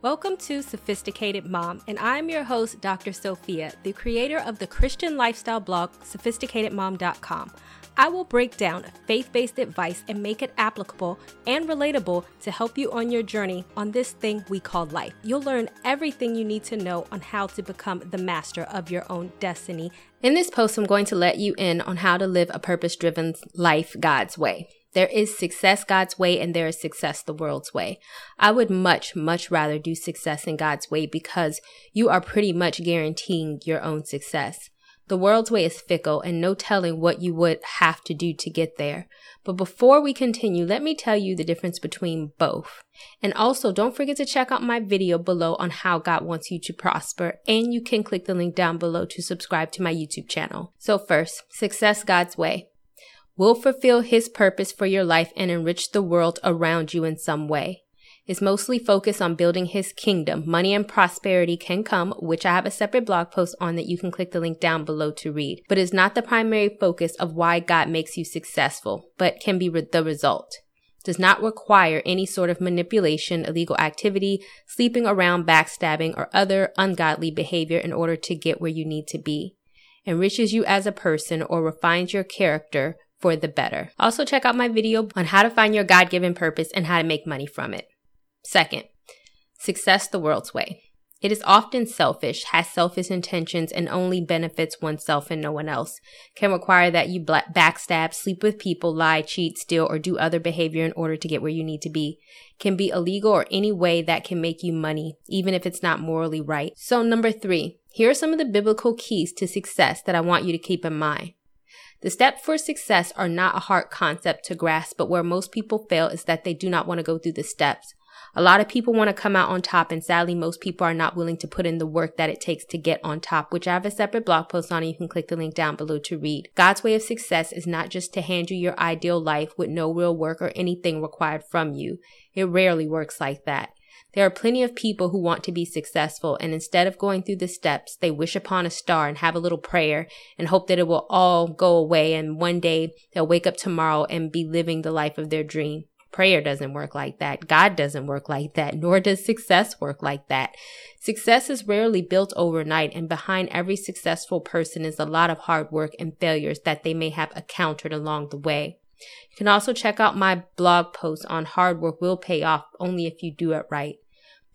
Welcome to Sophisticated Mom, and I'm your host, Dr. Sophia, the creator of the Christian lifestyle blog, sophisticatedmom.com. I will break down faith based advice and make it applicable and relatable to help you on your journey on this thing we call life. You'll learn everything you need to know on how to become the master of your own destiny. In this post, I'm going to let you in on how to live a purpose driven life God's way. There is success God's way and there is success the world's way. I would much, much rather do success in God's way because you are pretty much guaranteeing your own success. The world's way is fickle and no telling what you would have to do to get there. But before we continue, let me tell you the difference between both. And also don't forget to check out my video below on how God wants you to prosper. And you can click the link down below to subscribe to my YouTube channel. So first, success God's way will fulfill his purpose for your life and enrich the world around you in some way is mostly focused on building his kingdom. Money and prosperity can come, which I have a separate blog post on that you can click the link down below to read, but is not the primary focus of why God makes you successful, but can be the result. Does not require any sort of manipulation, illegal activity, sleeping around, backstabbing, or other ungodly behavior in order to get where you need to be. Enriches you as a person or refines your character for the better. Also check out my video on how to find your God-given purpose and how to make money from it. Second, success the world's way. It is often selfish, has selfish intentions, and only benefits oneself and no one else. Can require that you backstab, sleep with people, lie, cheat, steal, or do other behavior in order to get where you need to be. Can be illegal or any way that can make you money, even if it's not morally right. So, number three, here are some of the biblical keys to success that I want you to keep in mind. The steps for success are not a hard concept to grasp, but where most people fail is that they do not want to go through the steps. A lot of people want to come out on top, and sadly, most people are not willing to put in the work that it takes to get on top, which I have a separate blog post on. And you can click the link down below to read. God's way of success is not just to hand you your ideal life with no real work or anything required from you. It rarely works like that. There are plenty of people who want to be successful, and instead of going through the steps, they wish upon a star and have a little prayer and hope that it will all go away, and one day they'll wake up tomorrow and be living the life of their dream. Prayer doesn't work like that. God doesn't work like that, nor does success work like that. Success is rarely built overnight, and behind every successful person is a lot of hard work and failures that they may have encountered along the way. You can also check out my blog post on hard work will pay off only if you do it right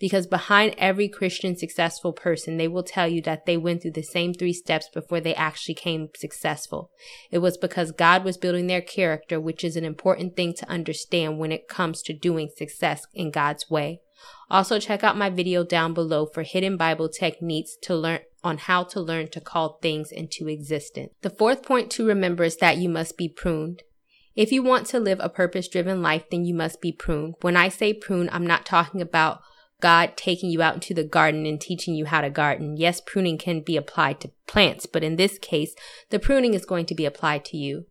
because behind every Christian successful person, they will tell you that they went through the same three steps before they actually came successful. It was because God was building their character, which is an important thing to understand when it comes to doing success in God's way. Also check out my video down below for hidden Bible techniques to learn on how to learn to call things into existence. The fourth point to remember is that you must be pruned. If you want to live a purpose driven life, then you must be pruned. When I say prune, I'm not talking about God taking you out into the garden and teaching you how to garden. Yes, pruning can be applied to plants, but in this case, the pruning is going to be applied to you.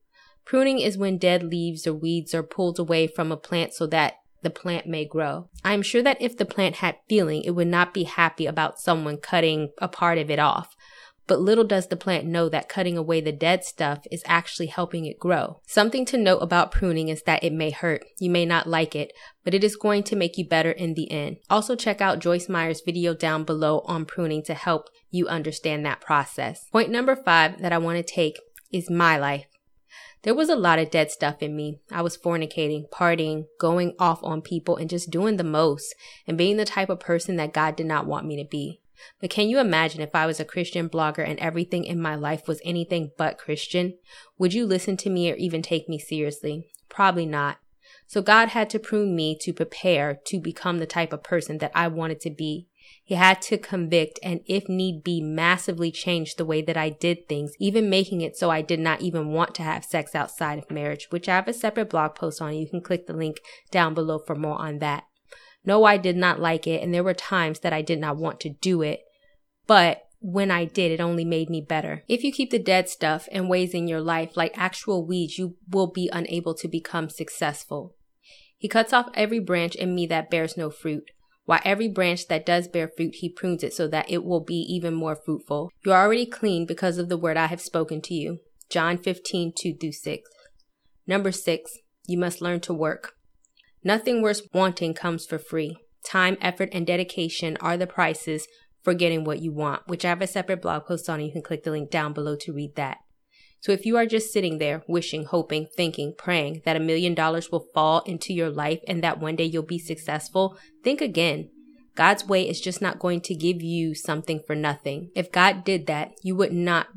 Pruning is when dead leaves or weeds are pulled away from a plant so that the plant may grow. I am sure that if the plant had feeling, it would not be happy about someone cutting a part of it off. But little does the plant know that cutting away the dead stuff is actually helping it grow. Something to note about pruning is that it may hurt. You may not like it, but it is going to make you better in the end. Also check out Joyce Meyer's video down below on pruning to help you understand that process. Point number five that I want to take is my life. There was a lot of dead stuff in me. I was fornicating, partying, going off on people, and just doing the most, and being the type of person that God did not want me to be. But can you imagine if I was a Christian blogger and everything in my life was anything but Christian? Would you listen to me or even take me seriously? Probably not. So God had to prune me to prepare to become the type of person that I wanted to be. He had to convict and, if need be, massively change the way that I did things, even making it so I did not even want to have sex outside of marriage, which I have a separate blog post on. You can click the link down below for more on that. No, I did not like it, and there were times that I did not want to do it, but when I did, it only made me better. If you keep the dead stuff and ways in your life like actual weeds, you will be unable to become successful. He cuts off every branch in me that bears no fruit, while every branch that does bear fruit, he prunes it so that it will be even more fruitful. You are already clean because of the word I have spoken to you. John 15, 2 through 6. Number 6. You must learn to work. Nothing worth wanting comes for free. Time, effort, and dedication are the prices for getting what you want, which I have a separate blog post on. You can click the link down below to read that. So if you are just sitting there wishing, hoping, thinking, praying that a million dollars will fall into your life and that one day you'll be successful, think again. God's way is just not going to give you something for nothing. If God did that, you would not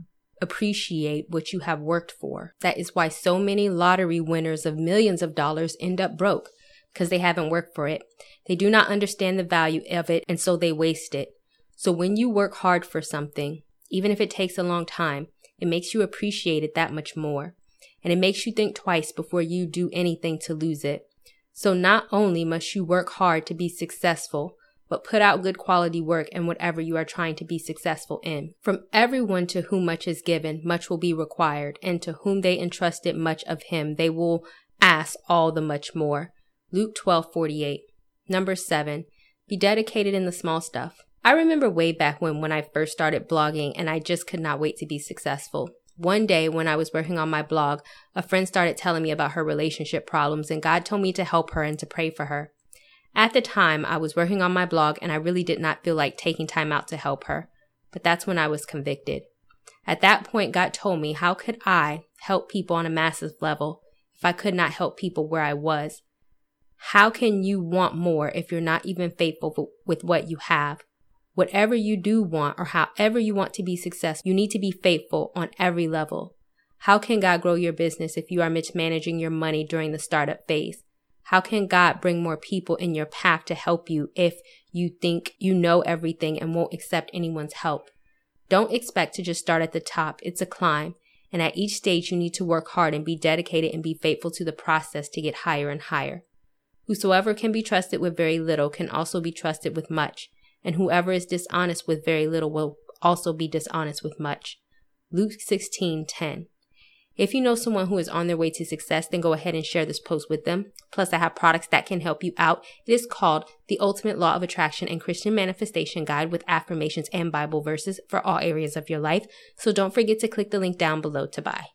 appreciate what you have worked for. That is why so many lottery winners of millions of dollars end up broke because they haven't worked for it. They do not understand the value of it and so they waste it. So when you work hard for something, even if it takes a long time, it makes you appreciate it that much more. And it makes you think twice before you do anything to lose it. So not only must you work hard to be successful, but put out good quality work in whatever you are trying to be successful in. From everyone to whom much is given, much will be required, and to whom they entrusted much of him, they will ask all the much more. Luke 12:48. Number 7. Be dedicated in the small stuff. I remember way back when when I first started blogging and I just could not wait to be successful. One day when I was working on my blog, a friend started telling me about her relationship problems and God told me to help her and to pray for her. At the time, I was working on my blog and I really did not feel like taking time out to help her. But that's when I was convicted. At that point, God told me, how could I help people on a massive level if I could not help people where I was? How can you want more if you're not even faithful with what you have? Whatever you do want or however you want to be successful, you need to be faithful on every level. How can God grow your business if you are mismanaging your money during the startup phase? How can God bring more people in your path to help you if you think you know everything and won't accept anyone's help? Don't expect to just start at the top. It's a climb. And at each stage, you need to work hard and be dedicated and be faithful to the process to get higher and higher. Whosoever can be trusted with very little can also be trusted with much and whoever is dishonest with very little will also be dishonest with much. Luke 16:10. If you know someone who is on their way to success, then go ahead and share this post with them. Plus, I have products that can help you out. It is called The Ultimate Law of Attraction and Christian Manifestation Guide with affirmations and Bible verses for all areas of your life. So don't forget to click the link down below to buy.